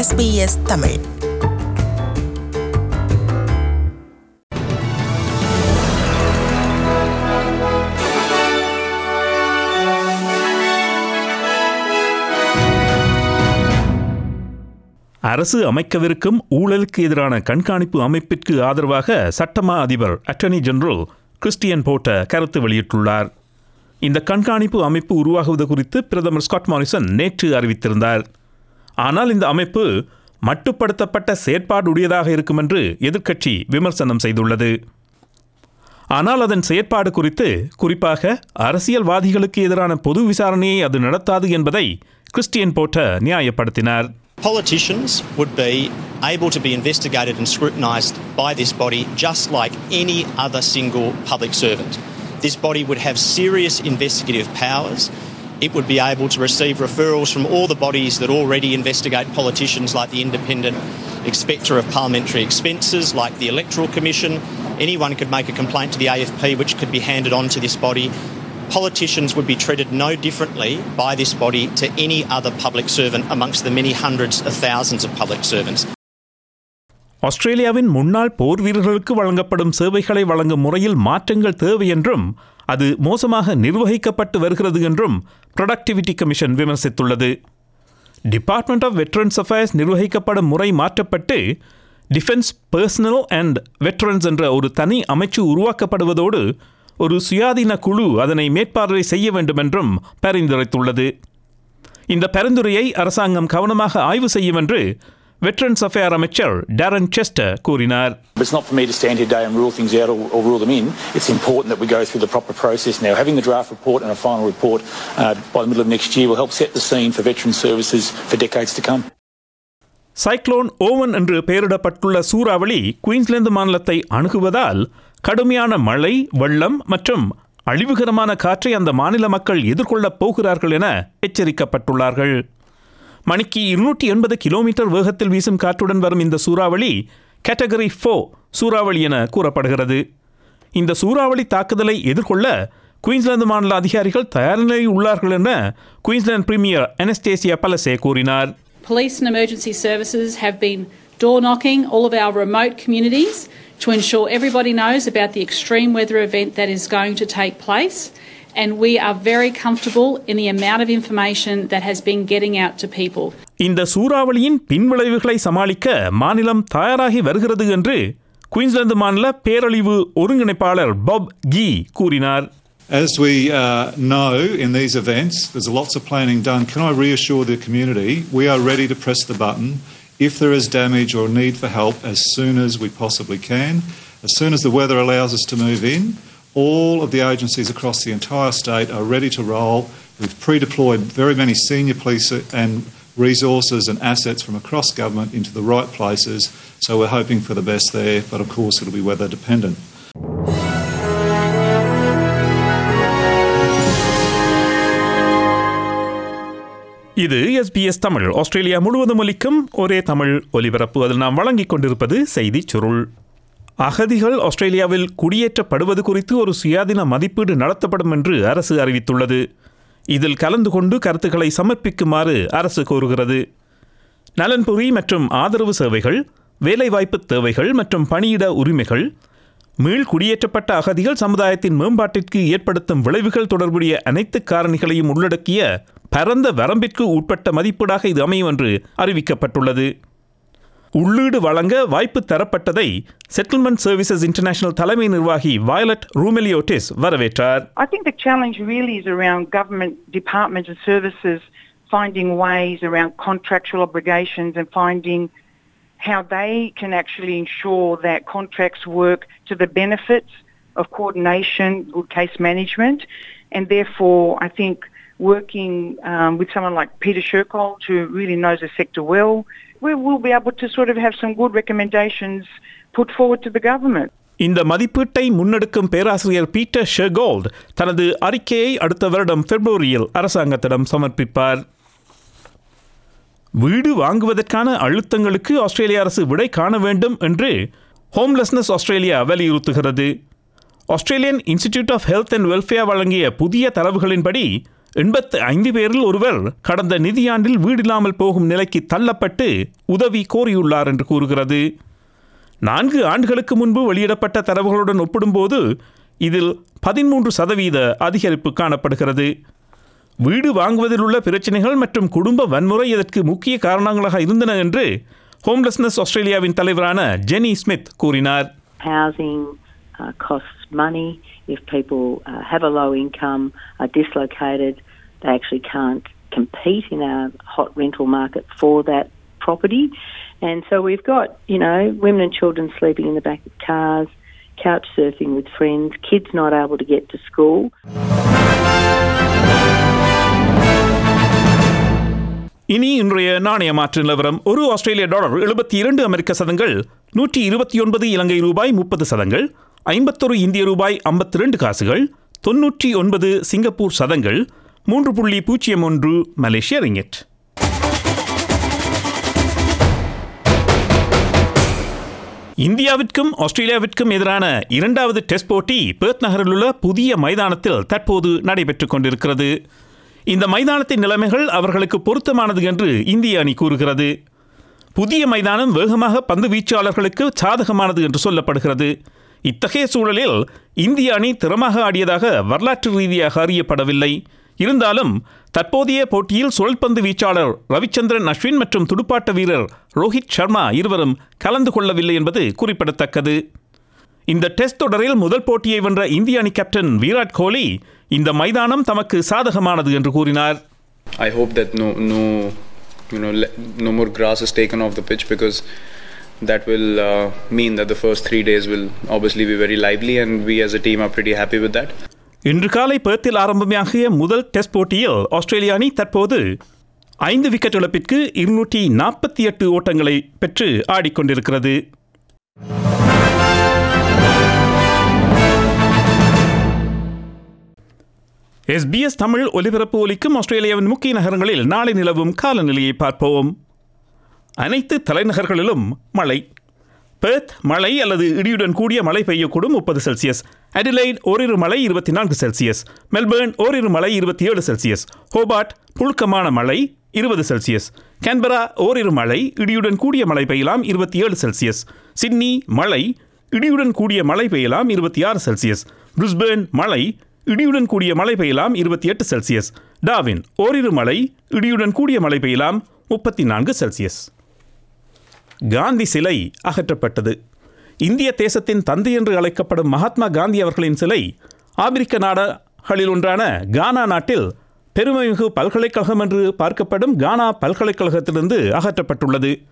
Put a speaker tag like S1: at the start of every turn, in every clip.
S1: SBS Tamil.
S2: அரசு அமைக்கவிருக்கும் ஊழலுக்கு எதிரான கண்காணிப்பு அமைப்பிற்கு ஆதரவாக சட்டமா அதிபர் அட்டர்னி ஜெனரல் கிறிஸ்டியன் போட்ட கருத்து வெளியிட்டுள்ளார். இந்த கண்காணிப்பு அமைப்பு உருவாகுவது குறித்து பிரதமர் ஸ்காட் மாரிசன் நேற்று அறிவித்திருந்தார். ஆனால் இந்த அமைப்பு மட்டுப்படுத்தப்பட்ட செயற்பாடுடையதாக இருக்கும் என்று எதிர்க்கட்சி விமர்சனம் செய்துள்ளது ஆனால் அதன் செயற்பாடு குறித்து குறிப்பாக அரசியல்வாதிகளுக்கு எதிரான பொது விசாரணையை அது நடத்தாது என்பதை கிறிஸ்டியன் போட்ட நியாயப்படுத்தினார்
S3: Politicians would be able to be investigated and scrutinised by this body just like any other single public servant. This body would have serious investigative powers. It would be able to receive referrals from all the bodies that already investigate politicians, like the Independent Inspector of Parliamentary Expenses, like the Electoral Commission. Anyone could make a complaint to the AFP, which could be handed on to this body. Politicians would be treated no differently by this body to any other public servant amongst the many hundreds of thousands of public servants.
S2: ஆஸ்திரேலியாவின் முன்னாள் போர் வீரர்களுக்கு வழங்கப்படும் சேவைகளை வழங்கும் முறையில் மாற்றங்கள் தேவை என்றும் அது மோசமாக நிர்வகிக்கப்பட்டு வருகிறது என்றும் ப்ரொடக்டிவிட்டி கமிஷன் விமர்சித்துள்ளது. டிபார்ட்மெண்ட் ஆஃப் வெட்டரன்ஸ் அஃபேர்ஸ் நிர்வகிக்கப்படும் முறை மாற்றப்பட்டு டிஃபென்ஸ் பர்சனல் அண்ட் வெட்டரன்ஸ் என்ற ஒரு தனி அமைச்சு உருவாக்கப்படுவதோடு ஒரு சுயாதீன குழு அதனை மேற்பார்வை செய்ய வேண்டும் என்றும் பரிந்துரைத்துள்ளது. இந்த பரிந்துரையை அரசாங்கம் கவனமாக ஆய்வு செய்யும் என்று வெட்டரன்ஸ் அஃபேர் அமைச்சர் டேரன் செஸ்டர் கூறினார்
S4: It's not for me to stand here today and rule things out or, or rule them in. It's important that we go through the proper process now. Having the draft report and a final report uh, by the middle of next year will help set the scene for veteran services for decades to come.
S2: Cyclone Owen என்று பெயரிடப்பட்டுள்ள சூறாவளி Queensland மாநிலத்தை அணுகுவதால் கடுமையான மழை வெள்ளம் மற்றும் அழிவுகரமான காற்றை அந்த மாநில மக்கள் எதிர்கொள்ளப் போகிறார்கள் என எச்சரிக்கப்பட்டுள்ளார்கள் மணிக்கு இருநூற்றி எண்பது கிலோமீட்டர் வேகத்தில் வீசும் காற்றுடன் வரும் இந்த சூறாவளி கேட்டகரி ஃபோ சூறாவளி என கூறப்படுகிறது இந்த சூறாவளி தாக்குதலை எதிர்கொள்ள குயின்ஸ்லாந்து மாநில அதிகாரிகள் தயார் நிலையில் உள்ளார்கள் என குயின்ஸ்லாந்து பிரீமியர் அனஸ்டேசியா பலசே கூறினார்
S5: Police and emergency services have been door knocking all of our remote communities to ensure everybody knows about the extreme weather event that is going to take place. And we are very comfortable in the amount of information that has been getting out to people.
S2: இந்த சூறாவளியின் பின்விளைவுகளை சமாளிக்க மாநிலம் தயாராகி வருகிறது என்று Queensland மாநில பேரழிவு ஒருங்கிணைப்பாளர் pop key கூறினார்
S6: As we uh, know in these events, there's lots of planning done. Can I reassure the community we are ready to press the button if there is damage or need for help as soon as we possibly can. As soon as the weather allows us to move in, all of the agencies across the entire state are ready to roll. We've pre deployed very many senior police and resources and assets from across government into the right places. So we're hoping for the best there, but of course it'll be weather dependent.
S2: இது SBS Tamil Australia முழுவதும் ஒலிக்கும் ஒரே தமிழ் ஒலிபரப்பு அதில் நாம் வழங்கிக் கொண்டிருப்பது செய்திச் சுருள் அகதிகள் ஆஸ்திரேலியாவில் குடியேற்றப்படுவது குறித்து ஒரு சுயாதீன மதிப்பீடு நடத்தப்படும் என்று அரசு அறிவித்துள்ளது. இதில் கலந்து கொண்டு கருத்துக்களை சமர்ப்பிக்குமாறு அரசு கோருகிறது. நலன்புரி மற்றும் ஆதரவு சேவைகள் வேலைவாய்ப்பு தேவைகள் மற்றும் பணியிட உரிமைகள் மீள் குடியேற்றப்பட்ட அகதிகள் சமுதாயத்தின் மேம்பாட்டிற்கு ஏற்படுத்தும் விளைவுகள் தொடர்புடைய அனைத்து காரணிகளையும் உள்ளடக்கிய பரந்த வரம்பிற்கு உட்பட்ட மதிப்பீடாக இது அமையும் என்று அறிவிக்கப்பட்டுள்ளது. உள்ளீடு வழங்க வாய்ப்பு தரப்பட்டதை செட்டில்மெண்ட் சர்வீசஸ் இன்டர்நேஷனல் தலைமை நிர்வாகி வயலட் ரூமெலியோட்டிஸ் வரவேற்றார்
S7: I think the challenge really is around government departments and services finding ways around contractual obligations and finding how they can actually ensure that contracts work to the benefits of coordination, good case management, and therefore I think working um, with someone like Peter Sherkold who really knows the sector well, we will be able to sort of have some good recommendations put forward to the government.
S2: இந்த மதிப்பீட்டை முன்னெடுக்கும் பேராசிரியர் Peter ஷெகோல்ட் தனது அறிக்கையை அடுத்த வருடம் பிப்ரவரியில் அரசாங்கத்திடம் சமர்ப்பிப்பார் வீடு வாங்குவதற்கான அழுத்தங்களுக்கு ஆஸ்திரேலிய அரசு விடை காண வேண்டும் என்று ஹோம்லெஸ்னஸ் ஆஸ்திரேலியா வலியுறுத்துகிறது Australian Institute of Health and Welfare வழங்கிய புதிய தரவுகளின்படி எண்பத்து ஐந்து பேரில் ஒருவர் கடந்த நிதியாண்டில் வீடில்லாமல் போகும் நிலைக்கு தள்ளப்பட்டு உதவி கோரியுள்ளார் என்று கூறுகிறது. நான்கு ஆண்டுகளுக்கு முன்பு வெளியிடப்பட்ட தரவுகளுடன் ஒப்பிடும்போது இதில் பதிமூன்று சதவீத அதிகரிப்பு காணப்படுகிறது. வீடு வாங்குவதில் உள்ள பிரச்சனைகள் மற்றும் குடும்ப வன்முறை இதற்கு முக்கிய காரணங்களாக இருந்தன என்று ஹோம்லெஸ்னஸ் ஆஸ்திரேலியாவின் தலைவரான ஜெனி ஸ்மித் கூறினார்.
S1: uh, costs money. If people uh, have a low income, are dislocated, they actually can't compete in our hot rental market for that property. And so we've got, you know, women and children sleeping in the back of cars, couch surfing with friends, kids not able to get to school.
S2: இனி இன்றைய நாணய மாற்று நிலவரம் ஒரு ஆஸ்திரேலிய dollar எழுபத்தி இரண்டு அமெரிக்க சதங்கள் நூற்றி இருபத்தி ஒன்பது இலங்கை ரூபாய் முப்பது சதங்கள் ஐம்பத்தொரு இந்திய ரூபாய் ஐம்பத்தி ரெண்டு காசுகள் தொன்னூற்றி ஒன்பது சிங்கப்பூர் சதங்கள் மூன்று புள்ளி பூஜ்ஜியம் ஒன்று மலேசிய ரிங்கெட். இந்தியாவிற்கும் ஆஸ்திரேலியாவிற்கும் எதிரான இரண்டாவது டெஸ்ட் போட்டி பெர்த் நகரில் உள்ள புதிய மைதானத்தில் தற்போது நடைபெற்றுக் கொண்டிருக்கிறது. இந்த மைதானத்தின் நிலைமைகள் அவர்களுக்கு பொருத்தமானது என்று இந்திய அணி கூறுகிறது. புதிய மைதானம் வேகமாக பந்து வீச்சாளர்களுக்கு சாதகமானது என்று சொல்லப்படுகிறது. இத்தகைய சூழலில் இந்திய அணி திறமாக ஆடியதாக வரலாற்று ரீதியாக அறியப்படவில்லை. இருந்தாலும் தற்போதைய போட்டியில் சுழல்பந்து வீச்சாளர் ரவிச்சந்திரன் அஸ்வின் மற்றும் துடுப்பாட்ட வீரர் ரோஹித் சர்மா இருவரும் கலந்து கொள்ளவில்லை என்பது குறிப்பிடத்தக்கது. இந்த டெஸ்ட் தொடரில் முதல் போட்டியை வென்ற இந்திய அணி கேப்டன் விராட் கோலி இந்த மைதானம் தமக்கு சாதகமானது என்று கூறினார்.
S8: I hope that no no you know no more grass is taken off the pitch because that will uh, mean that the first three days will obviously be very lively and we as a team are pretty happy with that.
S2: இன்று காலை பேர்த்தில் ஆரம்பமாகிய முதல் test போட்டியில் ஆஸ்திரேலிய அணி தற்போது ஐந்து wicket இழப்பிற்கு இருநூற்றி நாற்பத்தி எட்டு ஓட்டங்களை பெற்று ஆடிக்கொண்டிருக்கிறது எஸ்பிஎஸ் தமிழ் ஒலிபரப்பு ஒலிக்கும் ஆஸ்திரேலியாவின் முக்கிய நகரங்களில் நாளை நிலவும் காலநிலையை பார்ப்போம் அனைத்து தலைநகர்களிலும் மழை. பெர்த் மழை அல்லது இடியுடன் கூடிய மழை பெய்யக்கூடும் முப்பது செல்சியஸ். அடிலைட் ஓரிரு மழை இருபத்தி நான்கு செல்சியஸ். மெல்பேர்ன் ஓரிரு மழை இருபத்தி ஏழு செல்சியஸ். ஹோபார்ட் புழுக்கமான மழை இருபது செல்சியஸ். கேன்பரா ஓரிரு மழை இடியுடன் கூடிய மழை பெய்யலாம் இருபத்தி ஏழு செல்சியஸ். சிட்னி மழை இடியுடன் கூடிய மழை பெய்யலாம் இருபத்தி ஆறு செல்சியஸ். பிரிஸ்பேர்ன் மழை இடியுடன் கூடிய மழை பெய்யலாம் இருபத்தி எட்டு செல்சியஸ். டாவின் ஓரிரு மழை இடியுடன் கூடிய மழை பெய்யலாம் முப்பத்தி நான்கு செல்சியஸ். காந்தி சிலை அகற்றப்பட்டது. இந்திய தேசத்தின் தந்தை என்று அழைக்கப்படும் மகாத்மா காந்தி அவர்களின் சிலை ஆப்பிரிக்க நாடுகளில் ஒன்றான கானா நாட்டில் பெருமைமிகு பல்கலைக்கழகம் என்று பார்க்கப்படும் கானா பல்கலைக்கழகத்திலிருந்து அகற்றப்பட்டுள்ளது.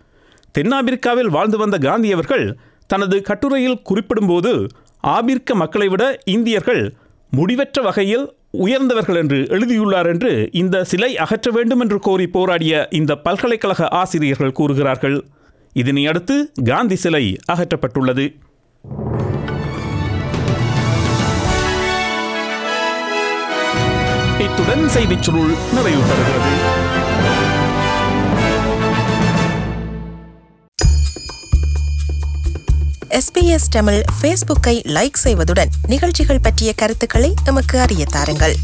S2: தென்னாப்பிரிக்காவில் வாழ்ந்து வந்த காந்தி அவர்கள் தனது கட்டுரையில் குறிப்பிடும்போது ஆபிர்க்க மக்களை விட இந்தியர்கள் முடிவற்ற வகையில் உயர்ந்தவர்கள் என்று எழுதியுள்ளார் என்று இந்த சிலை அகற்ற வேண்டும் என்று கோரி போராடிய இந்த பல்கலைக்கழக ஆசிரியர்கள் கூறுகிறார்கள். இதனை அடுத்து காந்தி சிலை அகற்றப்பட்டுள்ளது. இத்துடன் செய்திச் சுருள் நிறைவு பெறுகிறது
S9: எஸ்பிஎஸ் தமிழ் ஃபேஸ்புக்கை லைக் செய்வதுடன் நிகழ்ச்சிகள் பற்றிய கருத்துக்களை நமக்கு அறிய தாருங்கள்.